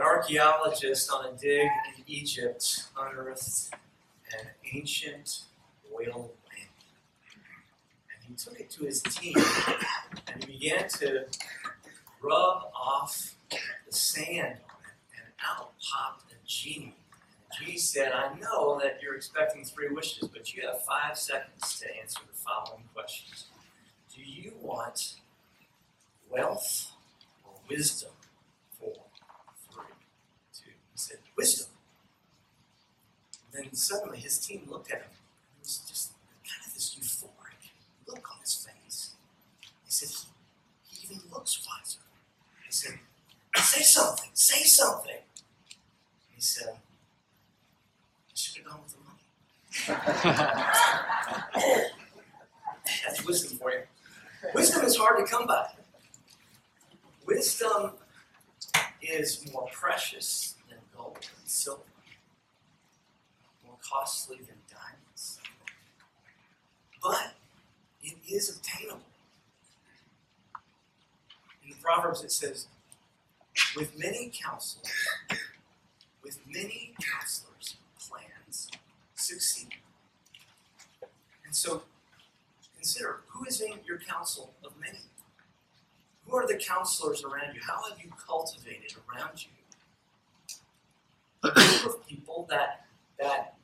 An archaeologist on a dig in Egypt unearthed an ancient oil lamp. And he took it to his team and he began to rub off the sand on it, and out popped a genie. The genie said, I know that you're expecting three wishes, but you have five seconds to answer the following questions. Do you want wealth or wisdom? Four, three, two. He said, Wisdom. Then suddenly his team looked at him. And there was just kind of this euphoric look on his face. He said, He, he even looks wiser. He said, Say something, say something. He said, I should have gone with the money. That's wisdom for you. Wisdom is hard to come by. Wisdom is more precious silver, more costly than diamonds. But it is obtainable. In the Proverbs it says, with many counselors, with many counselors, plans succeed. And so consider who is in your council of many? Who are the counselors around you? How have you cultivated around you group of people that that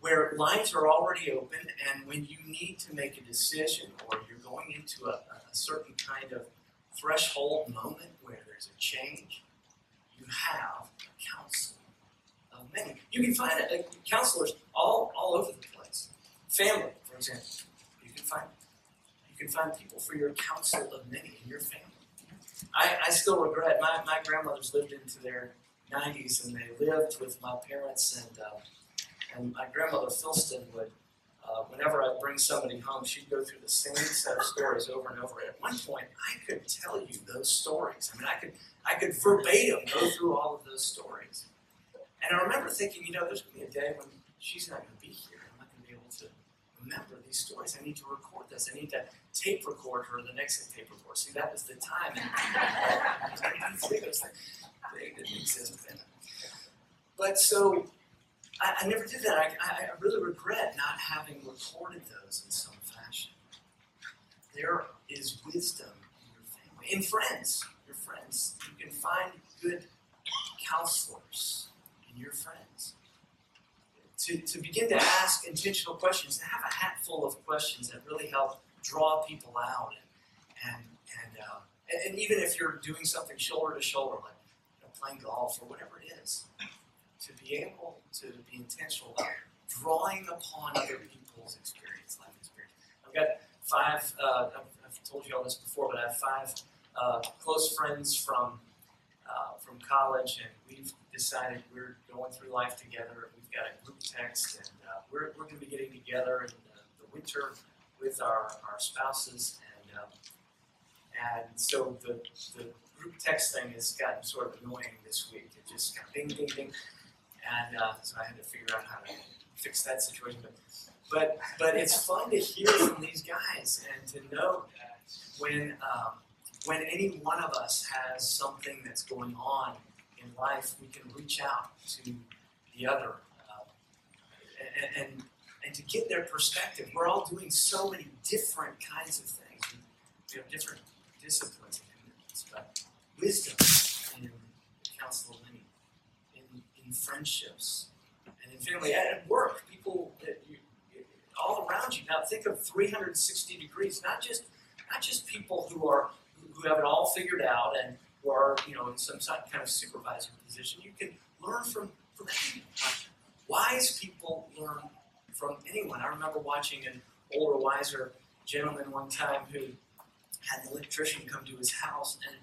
where lines are already open and when you need to make a decision or you're going into a, a certain kind of threshold moment where there's a change, you have a council of many. You can find uh, counselors all, all over the place. Family, for example, you can find you can find people for your council of many in your family. I, I still regret my, my grandmothers lived into their 90s and they lived with my parents and uh, and my grandmother Philston would uh, whenever I'd bring somebody home, she'd go through the same set of stories over and over. At one point, I could tell you those stories. I mean, I could I could verbatim go through all of those stories. And I remember thinking, you know, there's going to be a day when she's not going to be here. I'm not going to be able to remember these stories. I need to record this. I need to tape record her the next tape record. See, that was the time. They didn't exist then. But so I, I never did that. I, I really regret not having recorded those in some fashion. There is wisdom in your family, in friends, your friends. You can find good counselors in your friends. To, to begin to ask intentional questions, to have a hat full of questions that really help draw people out. And, and, and, uh, and, and even if you're doing something shoulder to shoulder, like you know, playing golf or whatever it is, to be able to be intentional about drawing upon other people's experience, life experience. I've got five, uh, I've, I've, told you all this before, but I have five uh, close friends from, uh, from college, and we've decided we're going through life together. And we've got a group text, and uh, we're, we're going to be getting together in the, the winter with our, our spouses. And, um, and so the, the group text thing has gotten sort of annoying this week. It just of ding, ding, ding and uh, so I had to figure out how to fix that situation. But but but it's fun to hear from these guys and to know that when um, when any one of us has something that's going on in life, we can reach out to the other uh, and, and and to get their perspective. We're all doing so many different kinds of things. We have different disciplines and commitments, but wisdom in counsel of in friendships and in family and at work. People that you, all around you. Now think of 360 degrees, not just not just people who are who have it all figured out and who are you know in some kind of supervisory position. You can learn from from. Wise people learn from anyone. I remember watching an older, wiser gentleman one time who had an electrician come to his house and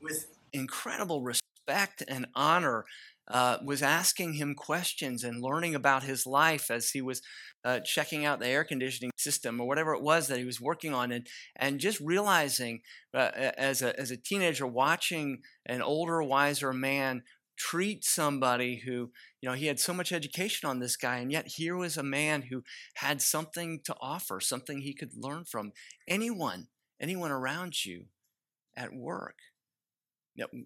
with incredible respect and honor uh, was asking him questions and learning about his life as he was uh, checking out the air conditioning system or whatever it was that he was working on, and and just realizing uh, as a as a teenager watching an older, wiser man treat somebody who you know he had so much education on this guy and yet here was a man who had something to offer something he could learn from anyone anyone around you at work. You know,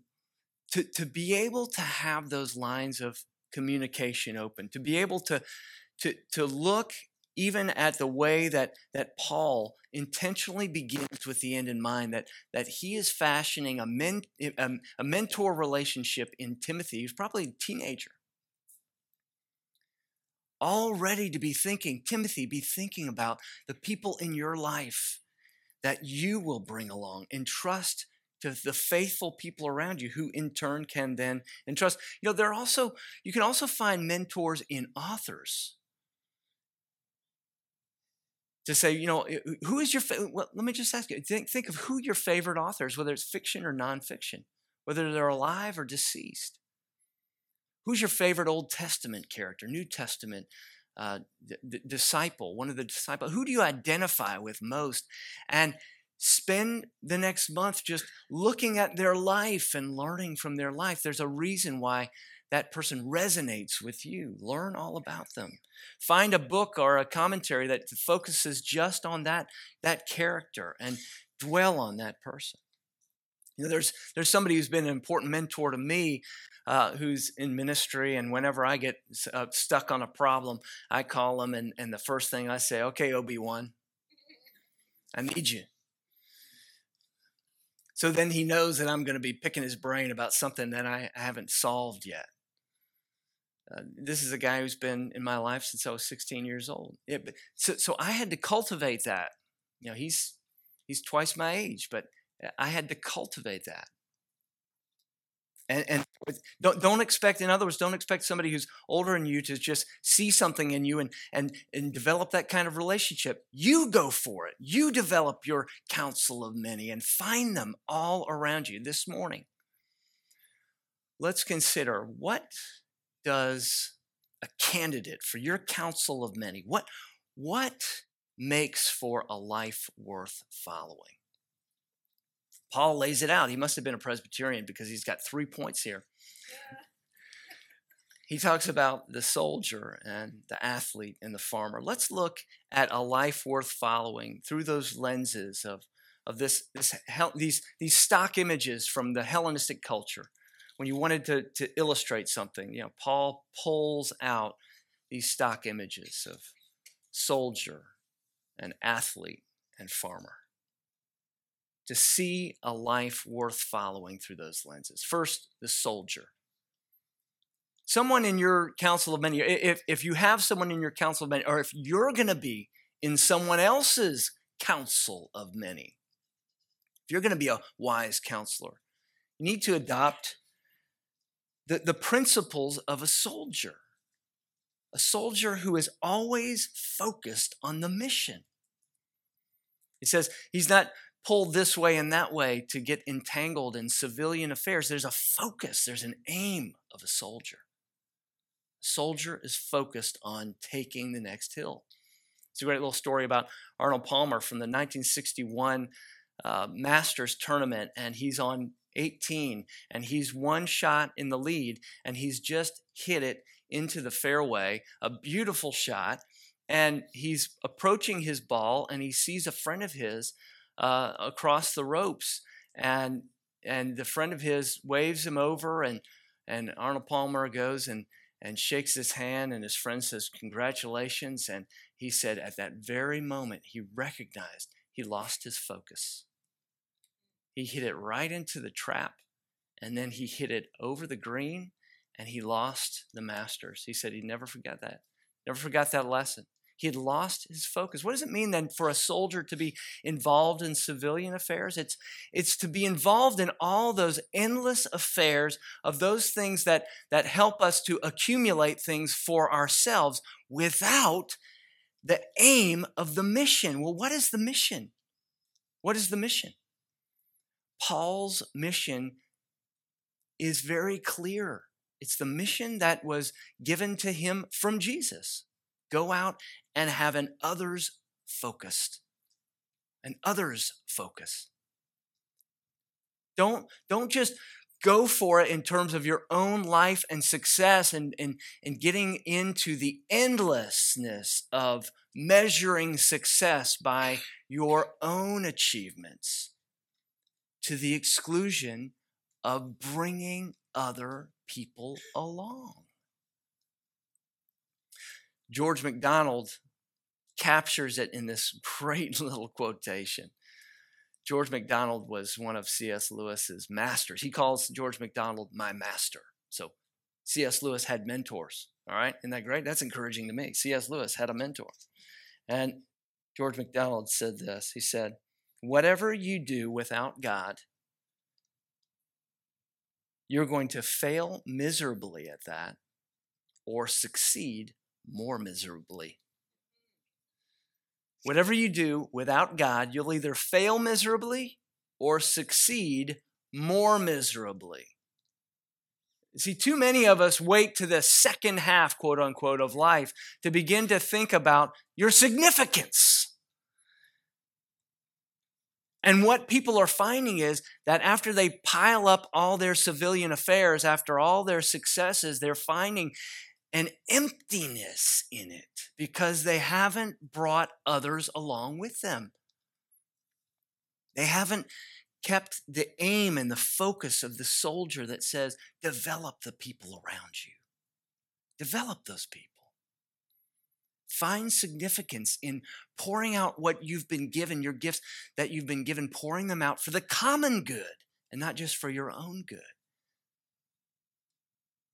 to, to be able to have those lines of communication open, to be able to, to, to look even at the way that, that Paul intentionally begins with the end in mind, that, that he is fashioning a, men, a, a mentor relationship in Timothy, who's probably a teenager. Already to be thinking, Timothy, be thinking about the people in your life that you will bring along. and trust to the faithful people around you who in turn can then entrust. You know, there are also, you can also find mentors in authors to say, you know, who is your, fa- well, let me just ask you, think, think of who your favorite authors, whether it's fiction or nonfiction, whether they're alive or deceased. Who's your favorite Old Testament character, New Testament uh, d- d- disciple, one of the disciples? Who do you identify with most? And spend the next month just looking at their life and learning from their life. There's a reason why that person resonates with you. Learn all about them. Find a book or a commentary that focuses just on that, that character and dwell on that person. You know, there's, there's somebody who's been an important mentor to me uh, who's in ministry, and whenever I get uh, stuck on a problem, I call him, and, and the first thing I say, okay, Obi Wan, I need you. So then he knows that I'm going to be picking his brain about something that I haven't solved yet. Uh, this is a guy who's been in my life since I was 16 years old. It, so, so I had to cultivate that. You know, he's he's twice my age, but I had to cultivate that. And, and don't, don't expect, in other words, don't expect somebody who's older than you to just see something in you and, and, and develop that kind of relationship. You go for it. You develop your council of many and find them all around you this morning. Let's consider what does a candidate for your council of many, what, what makes for a life worth following? Paul lays it out. He must have been a Presbyterian because he's got three points here. He talks about the soldier and the athlete and the farmer. Let's look at a life worth following through those lenses of, of this, this, these, these stock images from the Hellenistic culture when you wanted to, to illustrate something, you know, Paul pulls out these stock images of soldier and athlete and farmer to see a life worth following through those lenses. First, the soldier. Someone in your council of many, if, if you have someone in your council of many, or if you're going to be in someone else's council of many, if you're going to be a wise counselor, you need to adopt the, the principles of a soldier. A soldier who is always focused on the mission. He says he's not pulled this way and that way to get entangled in civilian affairs. There's a focus, there's an aim of a soldier. A soldier is focused on taking the next hill. It's a great little story about Arnold Palmer from the 1961 uh, Masters tournament, and he's on 18, and he's one shot in the lead, and he's just hit it into the fairway. A beautiful shot. And he's approaching his ball, and he sees a friend of his uh, across the ropes, and and the friend of his waves him over, and and Arnold Palmer goes and and shakes his hand, and his friend says, "Congratulations!" And he said, at that very moment, he recognized he lost his focus. He hit it right into the trap, and then he hit it over the green, and he lost the Masters. He said he never forgot that. Never forgot that lesson. He had lost his focus. What does it mean then for a soldier to be involved in civilian affairs? It's, it's to be involved in all those endless affairs of those things that, that help us to accumulate things for ourselves without the aim of the mission. Well, what is the mission? What is the mission? Paul's mission is very clear. It's the mission that was given to him from Jesus. Go out and have an others focused, an others focus. Don't, don't just go for it in terms of your own life and success and, and, and getting into the endlessness of measuring success by your own achievements to the exclusion of bringing other people along. George MacDonald captures it in this great little quotation. George MacDonald was one of C.S. Lewis's masters. He calls George MacDonald my master. So C.S. Lewis had mentors. All right, isn't that great? That's encouraging to me. C.S. Lewis had a mentor. And George MacDonald said this He said, Whatever you do without God, you're going to fail miserably at that or succeed more miserably. Whatever you do without God, you'll either fail miserably or succeed more miserably. See, too many of us wait to the second half, quote unquote, of life to begin to think about your significance. And what people are finding is that after they pile up all their civilian affairs, after all their successes, they're finding an emptiness in it because they haven't brought others along with them. They haven't kept the aim and the focus of the soldier that says, develop the people around you. Develop those people. Find significance in pouring out what you've been given, your gifts that you've been given, pouring them out for the common good and not just for your own good.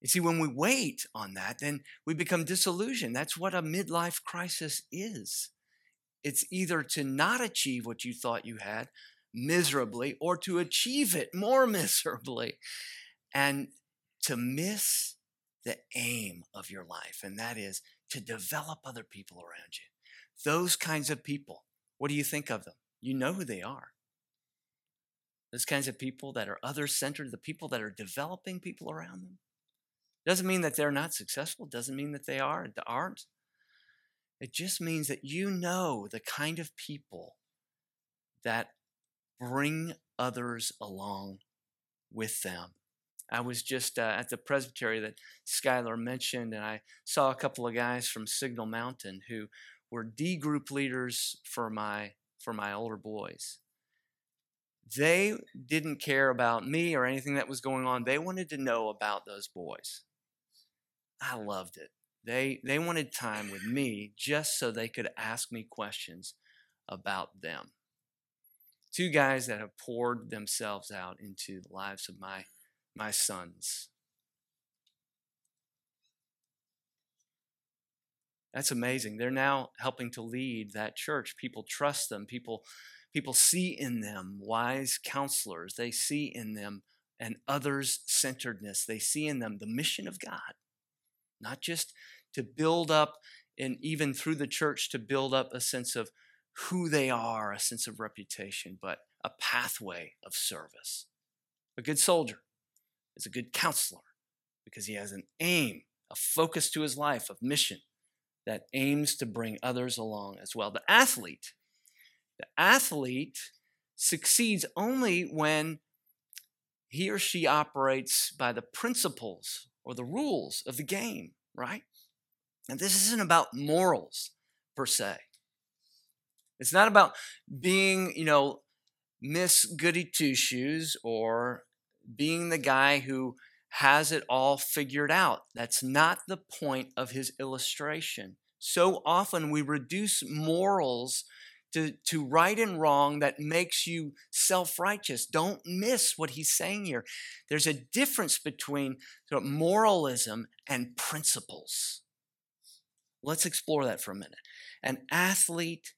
You see, when we wait on that, then we become disillusioned. That's what a midlife crisis is. It's either to not achieve what you thought you had miserably or to achieve it more miserably and to miss the aim of your life, and that is to develop other people around you. Those kinds of people, what do you think of them? You know who they are. Those kinds of people that are other centered, the people that are developing people around them. Doesn't mean that they're not successful, doesn't mean that they are, aren't. It just means that you know the kind of people that bring others along with them. I was just uh, at the presbytery that Skylar mentioned, and I saw a couple of guys from Signal Mountain who were D group leaders for my for my older boys. They didn't care about me or anything that was going on. They wanted to know about those boys. I loved it. They they wanted time with me just so they could ask me questions about them two guys that have poured themselves out into the lives of my my sons. That's amazing. They're now helping to lead that church. People trust them. People people see in them wise counselors. They see in them an others centeredness. They see in them the mission of God. Not just to build up and even through the church to build up a sense of who they are, a sense of reputation, but a pathway of service. A good soldier is a good counselor because he has an aim, a focus to his life of mission that aims to bring others along as well. The athlete, the athlete succeeds only when he or she operates by the principles or the rules of the game, right? And this isn't about morals per se. It's not about being, you know, Miss Goody Two Shoes or being the guy who has it all figured out. That's not the point of his illustration. So often we reduce morals to, to right and wrong that makes you self righteous. Don't miss what he's saying here. There's a difference between sort of moralism and principles. Let's explore that for a minute. An athlete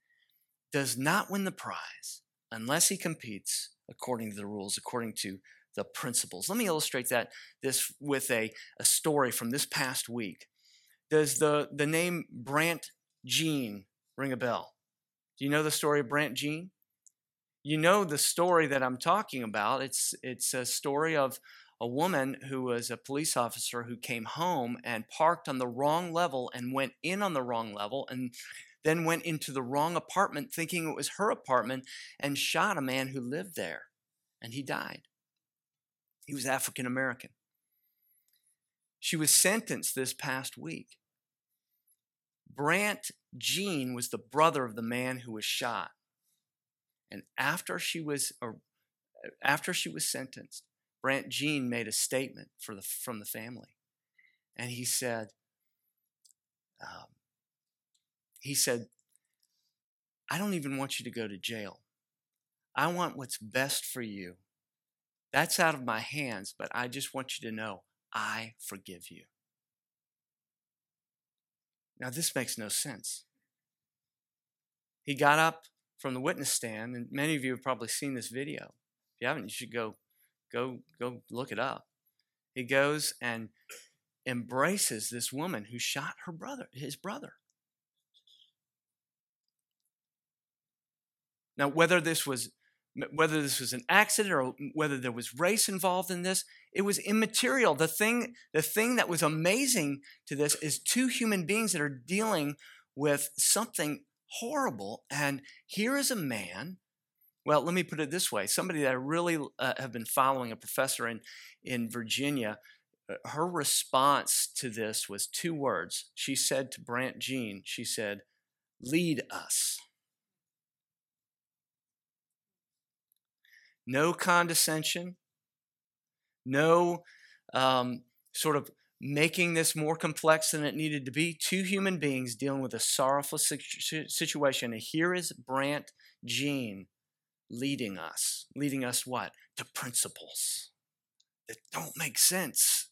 does not win the prize unless he competes according to the rules, according to the principles. Let me illustrate that this with a, a story from this past week. Does the, the name Brandt Jean ring a bell? Do you know the story of Brandt Jean? You know the story that I'm talking about. It's it's a story of a woman who was a police officer who came home and parked on the wrong level and went in on the wrong level and then went into the wrong apartment thinking it was her apartment and shot a man who lived there. And he died. He was African American. She was sentenced this past week. Brandt Jean was the brother of the man who was shot. And after she was after she was sentenced, Brandt Jean made a statement for the, from the family. And he said, um, he said, I don't even want you to go to jail. I want what's best for you. That's out of my hands, but I just want you to know I forgive you. Now, this makes no sense. He got up from the witness stand, and many of you have probably seen this video. If you haven't, you should go, go, go look it up. He goes and embraces this woman who shot her brother, his brother. Now, whether this was whether this was an accident or whether there was race involved in this, it was immaterial. The thing, the thing that was amazing to this is two human beings that are dealing with something horrible. And here is a man. Well, let me put it this way: somebody that I really uh, have been following, a professor in in Virginia. Uh, her response to this was two words. She said to Brandt Jean, she said, "Lead us." No condescension, no um, sort of making this more complex than it needed to be. Two human beings dealing with a sorrowful situation. And here is Brandt Jean leading us. Leading us what? To principles that don't make sense.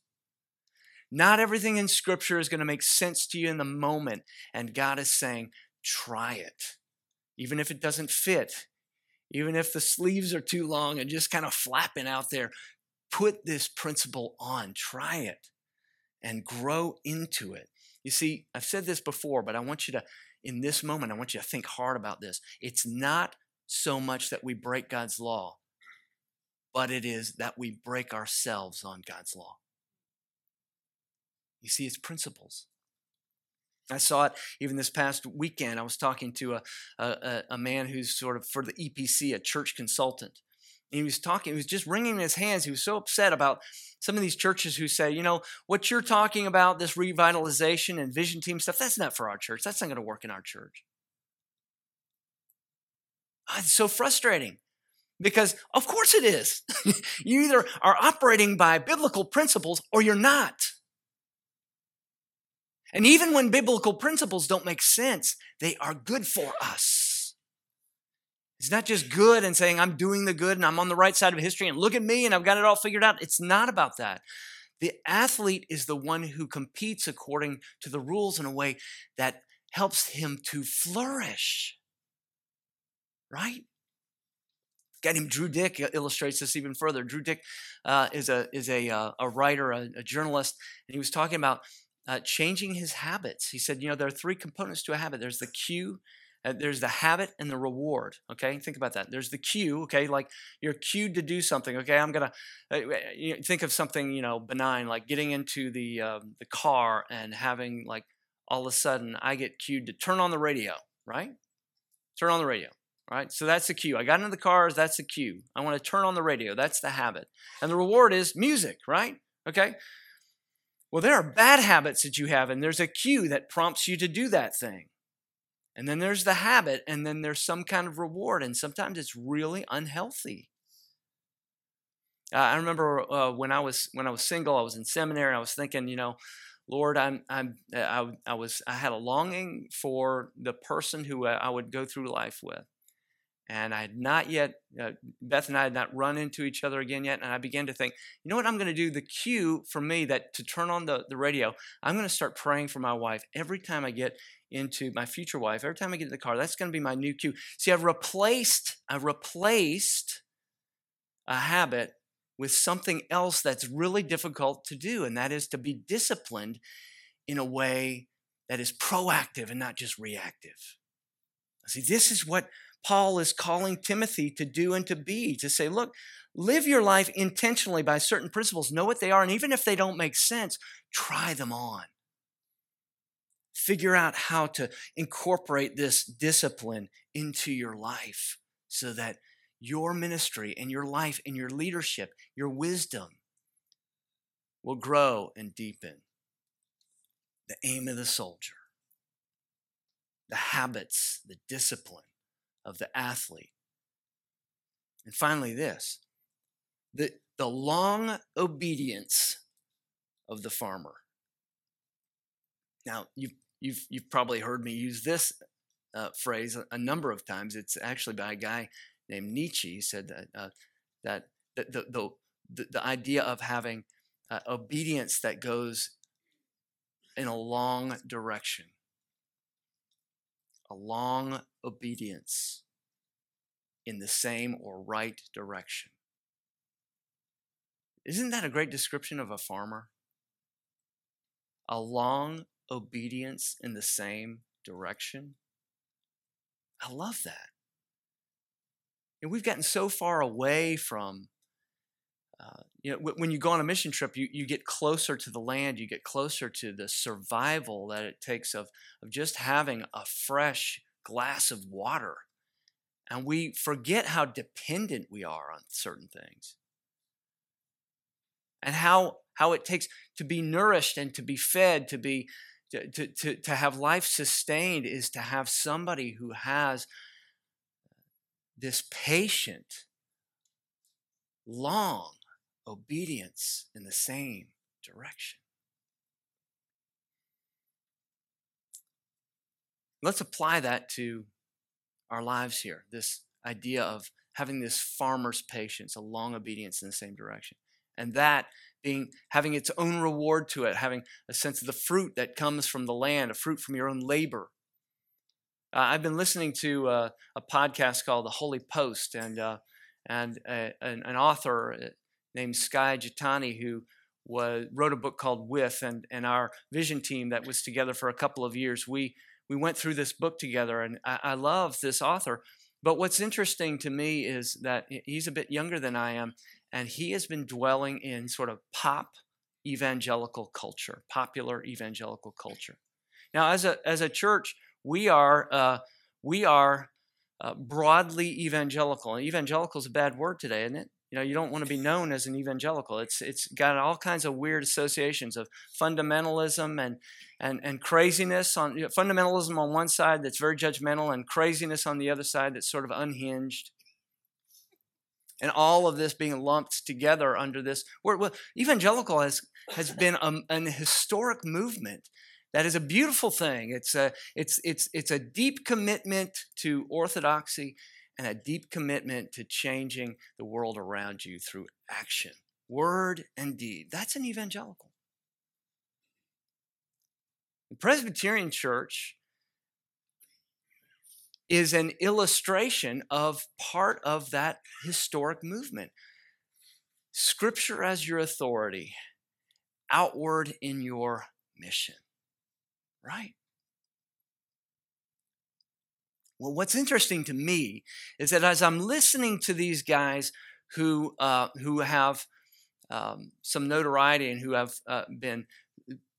Not everything in Scripture is going to make sense to you in the moment. And God is saying, try it. Even if it doesn't fit, even if the sleeves are too long and just kind of flapping out there, put this principle on, try it, and grow into it. You see, I've said this before, but I want you to, in this moment, I want you to think hard about this. It's not so much that we break God's law, but it is that we break ourselves on God's law. You see, it's principles. I saw it even this past weekend. I was talking to a, a, a man who's sort of for the EPC, a church consultant. And he was talking, he was just wringing his hands. He was so upset about some of these churches who say, you know, what you're talking about, this revitalization and vision team stuff, that's not for our church. That's not going to work in our church. Ah, it's so frustrating because, of course, it is. you either are operating by biblical principles or you're not. And even when biblical principles don't make sense, they are good for us. It's not just good and saying, I'm doing the good and I'm on the right side of history and look at me and I've got it all figured out. It's not about that. The athlete is the one who competes according to the rules in a way that helps him to flourish. Right? guy named Duhigg illustrates this even further. Duhigg uh, is a is a uh, a writer, a, a, journalist, and he was talking about uh, changing his habits. He said, you know, there are three components to a habit there's the cue, uh, there's the habit, and the reward. Okay, think about that. There's the cue, okay, like you're cued to do something. Okay, I'm gonna uh, know, think of something, you know, benign, like getting into the um, the car and having like all of a sudden I get cued to turn on the radio, right? Turn on the radio right? So that's the cue. I got into the cars, that's the cue. I want to turn on the radio, that's the habit. And the reward is music, right? Okay? Well, there are bad habits that you have, and there's a cue that prompts you to do that thing. And then there's the habit, and then there's some kind of reward, and sometimes it's really unhealthy. Uh, I remember uh, when I was when I was single, I was in seminary. I was thinking, you know, Lord, I'm I'm I, I was I had a longing for the person who uh, I would go through life with, and I had not yet, uh, Beth and I had not run into each other again yet. And I began to think, you know what I'm going to do? The cue for me that to turn on the, the radio, I'm going to start praying for my wife every time I get into my future wife, every time I get in the car. That's going to be my new cue. See, I've replaced, I've replaced a habit with something else that's really difficult to do, and that is to be disciplined in a way that is proactive and not just reactive. See, this is what Paul is calling Timothy to do and to be, to say, look, live your life intentionally by certain principles, know what they are, and even if they don't make sense, try them on. Figure out how to incorporate this discipline into your life so that your ministry and your life and your leadership, your wisdom will grow and deepen. The aim of the soldier, the habits, the discipline of the athlete. And finally, this the, the long obedience of the farmer. Now, you've, you've, you've probably heard me use this uh, phrase a, a, number of times. It's actually by a guy named Nietzsche. He said that, uh, that the, the, the, the, idea of having uh, obedience that goes in a long direction, a long obedience in the same or right direction. Isn't that a great description of a farmer? A long obedience in the same direction. I love that. And we've gotten so far away from, uh, you know, when you go on a mission trip, you, you get closer to the land, you get closer to the survival that it takes of, of just having a fresh glass of water. And we forget how dependent we are on certain things. And how, how it takes to be nourished and to be fed, to be to, to, to have life sustained is to have somebody who has this patient, long obedience in the same direction. Let's apply that to our lives here this idea of having this farmer's patience, a long obedience in the same direction. And that being having its own reward to it, having a sense of the fruit that comes from the land, a fruit from your own labor. Uh, I've been listening to uh, a podcast called The Holy Post, and uh, and an, an, author uh, named Skye Jethani who was, wrote a book called With, and and our vision team that was together for a couple of years, we we went through this book together, and I, I love this author. But what's interesting to me is that he's a bit younger than I am, and he has been dwelling in sort of pop evangelical culture, popular evangelical culture. Now, as a as a church, we are uh, we are uh, broadly evangelical. And evangelical is a bad word today, isn't it? You know, you don't want to be known as an evangelical. It's it's got all kinds of weird associations of fundamentalism and and and craziness on you know, fundamentalism on one side that's very judgmental, and craziness on the other side that's sort of unhinged and all of this being lumped together under this word. Well, evangelical has, has been a, an historic movement that is a beautiful thing. It's a, it's, it's, it's a deep commitment to orthodoxy and a deep commitment to changing the world around you through action, word and deed. That's an evangelical. The Presbyterian Church is an illustration of part of that historic movement. Scripture as your authority, outward in your mission. Right? Well, what's interesting to me is that as I'm listening to these guys who uh, who have um, some notoriety and who have uh, been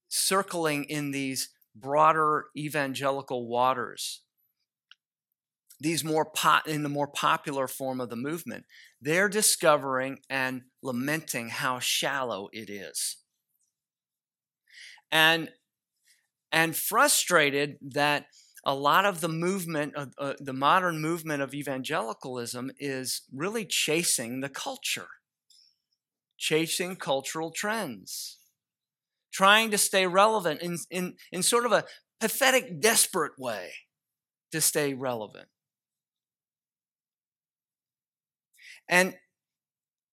circling in these broader evangelical waters, these more in the more popular form of the movement they're discovering and lamenting how shallow it is. And and frustrated that a lot of the movement uh, the modern movement of evangelicalism is really chasing the culture chasing cultural trends trying to stay relevant in, in, in sort of a pathetic desperate way to stay relevant And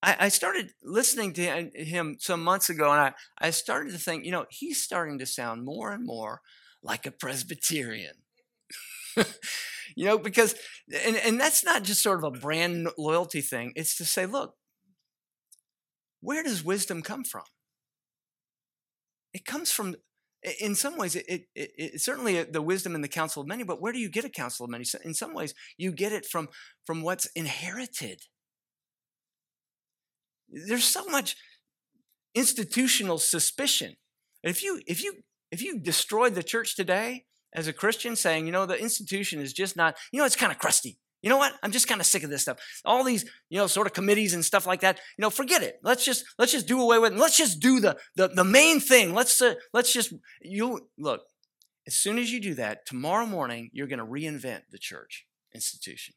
I, I started listening to him some months ago, and I, I started to think, you know, he's starting to sound more and more like a Presbyterian. you know, because, and, and that's not just sort of a brand loyalty thing, it's to say, look, where does wisdom come from? It comes from in some ways, it, it, it, certainly uh, the wisdom in the counsel of many. But where do you get a counsel of many? In some ways, you get it from from what's inherited. There's so much institutional suspicion. If you if you if you destroyed the church today as a Christian, saying, you know, the institution is just not, you know, it's kind of crusty. You know what? I'm just kind of sick of this stuff. All these, you know, sort of committees and stuff like that. You know, forget it. Let's just let's just do away with it. Let's just do the the, the main thing. Let's uh, let's just you look. As soon as you do that, tomorrow morning you're going to reinvent the church institution.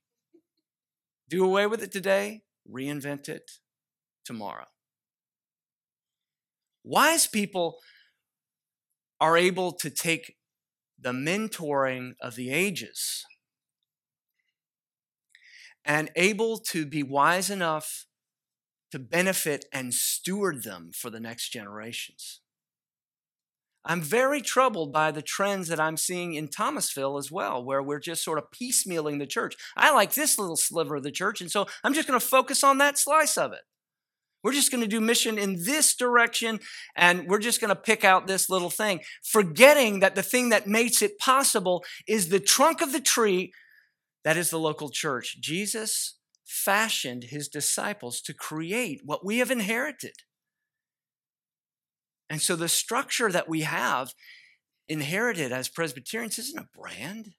Do away with it today, reinvent it tomorrow. Wise people are able to take the mentoring of the ages and able to be wise enough to benefit and steward them for the next generations. I'm very troubled by the trends that I'm seeing in Thomasville as well, where we're just sort of piecemealing the church. I like this little sliver of the church, and so I'm just going to focus on that slice of it. We're just going to do mission in this direction, and we're just going to pick out this little thing, forgetting that the thing that makes it possible is the trunk of the tree that is the local church. Jesus fashioned his disciples to create what we have inherited. And so the structure that we have inherited as Presbyterians isn't a brand.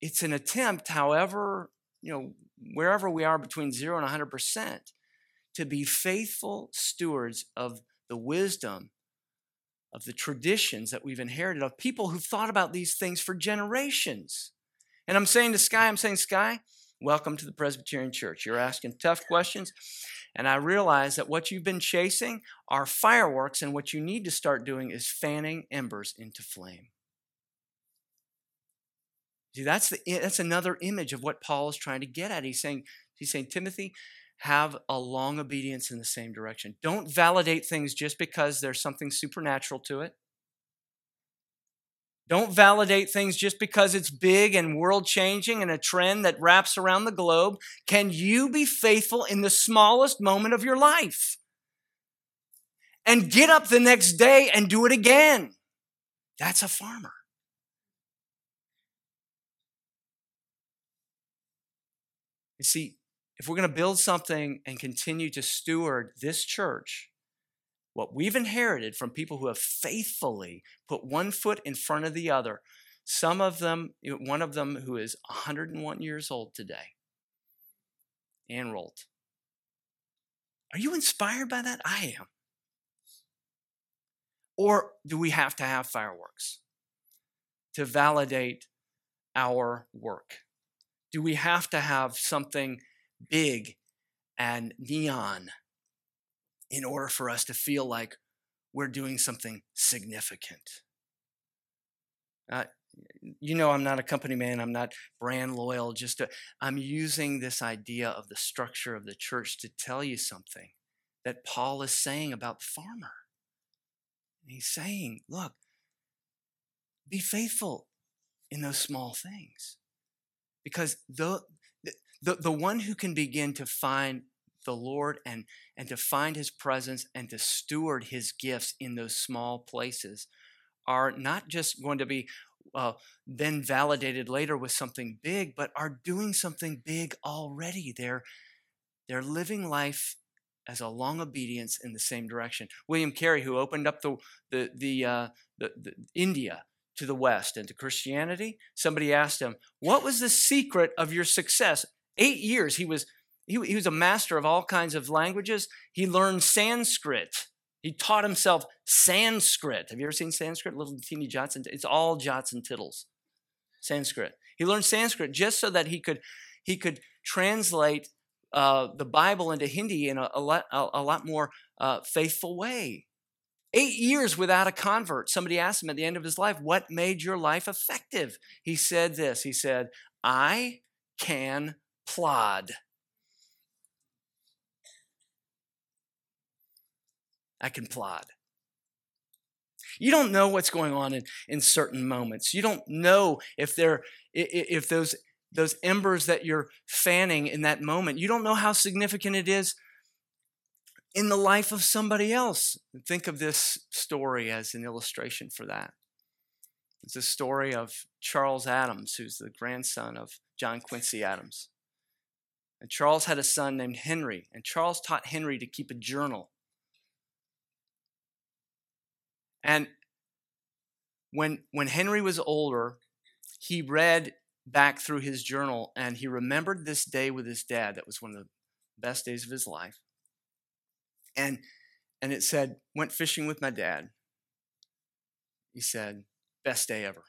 It's an attempt, however, you know, wherever we are between zero and 100%, to be faithful stewards of the wisdom, of the traditions that we've inherited, of people who've thought about these things for generations. And I'm saying to Skye, I'm saying, Skye, welcome to the Presbyterian Church. You're asking tough questions. And I realize that what you've been chasing are fireworks, and what you need to start doing is fanning embers into flame. See, that's, the, that's another image of what Paul is trying to get at. He's saying, he's saying, Timothy, have a long obedience in the same direction. Don't validate things just because there's something supernatural to it. Don't validate things just because it's big and world changing and a trend that wraps around the globe. Can you be faithful in the smallest moment of your life? And get up the next day and do it again. That's a farmer. You see, if we're going to build something and continue to steward this church, what we've inherited from people who have faithfully put one foot in front of the other. Some of them, one of them who is 101 years old today, Ann Rolt. Are you inspired by that? I am. Or do we have to have fireworks to validate our work? Do we have to have something big and neon in order for us to feel like we're doing something significant. Uh, you know, I'm not a company man. I'm not brand loyal. Just to, I'm using this idea of the structure of the church to tell you something that Paul is saying about the farmer. he's saying, look, be faithful in those small things. Because the, the, the one who can begin to find the Lord and, and to find his presence and to steward his gifts in those small places are not just going to be uh, then validated later with something big, but are doing something big already. They're, they're living life as a long obedience in the same direction. William Carey, who opened up the, the, the, uh, the, the India to the West and to Christianity, somebody asked him, What was the secret of your success? Eight years he was he, he was a master of all kinds of languages. He learned Sanskrit. He taught himself Sanskrit. Have you ever seen Sanskrit? Little teeny jots and it's all jots and tittles. Sanskrit. He learned Sanskrit just so that he could he could translate uh, the Bible into Hindi in a, a lot, a, a lot more uh, faithful way. Eight years without a convert. Somebody asked him at the end of his life, What made your life effective? He said this He said, I can plod. I can plod. You don't know what's going on in, in certain moments. You don't know if they're if those those embers that you're fanning in that moment, you don't know how significant it is in the life of somebody else. Think of this story as an illustration for that. It's a story of Charles Adams, who's the grandson of John Quincy Adams. And Charles had a son named Henry, and Charles taught Henry to keep a journal and when, when Henry was older, he read back through his journal and he remembered this day with his dad. That was one of the best days of his life. And, and it said, went fishing with my dad. He said, best day ever.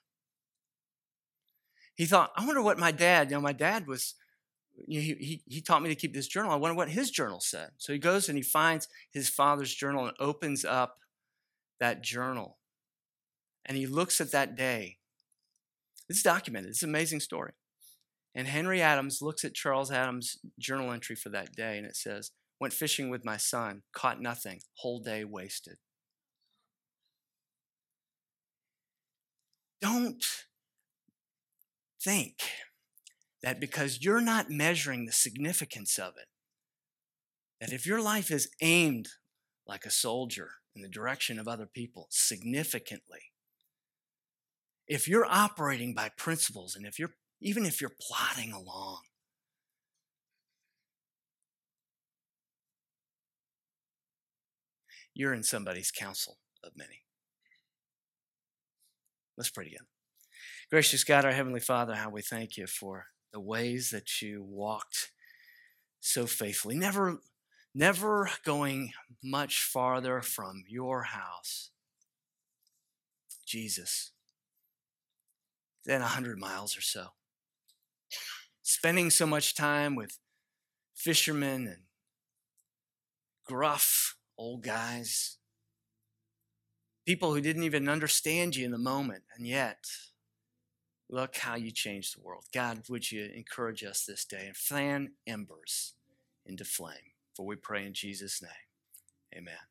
He thought, I wonder what my dad, you know, my dad was, he, he, he taught me to keep this journal. I wonder what his journal said. So he goes and he finds his father's journal and opens up that journal. And he looks at that day. It's documented. It's an amazing story. And Henry Adams looks at Charles Adams' journal entry for that day, and it says, Went fishing with my son, caught nothing, whole day wasted. Don't think that because you're not measuring the significance of it, that if your life is aimed like a soldier in the direction of other people significantly, if you're operating by principles and if you're even if you're plodding along you're in somebody's council of many. Let's pray together. Gracious god our heavenly father how we thank you for the ways that you walked so faithfully never never going much farther from your house. Jesus. Than a hundred miles or so. Spending so much time with fishermen and gruff old guys, people who didn't even understand you in the moment, and yet, look how you changed the world. God, would you encourage us this day and fan embers into flame? For we pray in Jesus' name. Amen.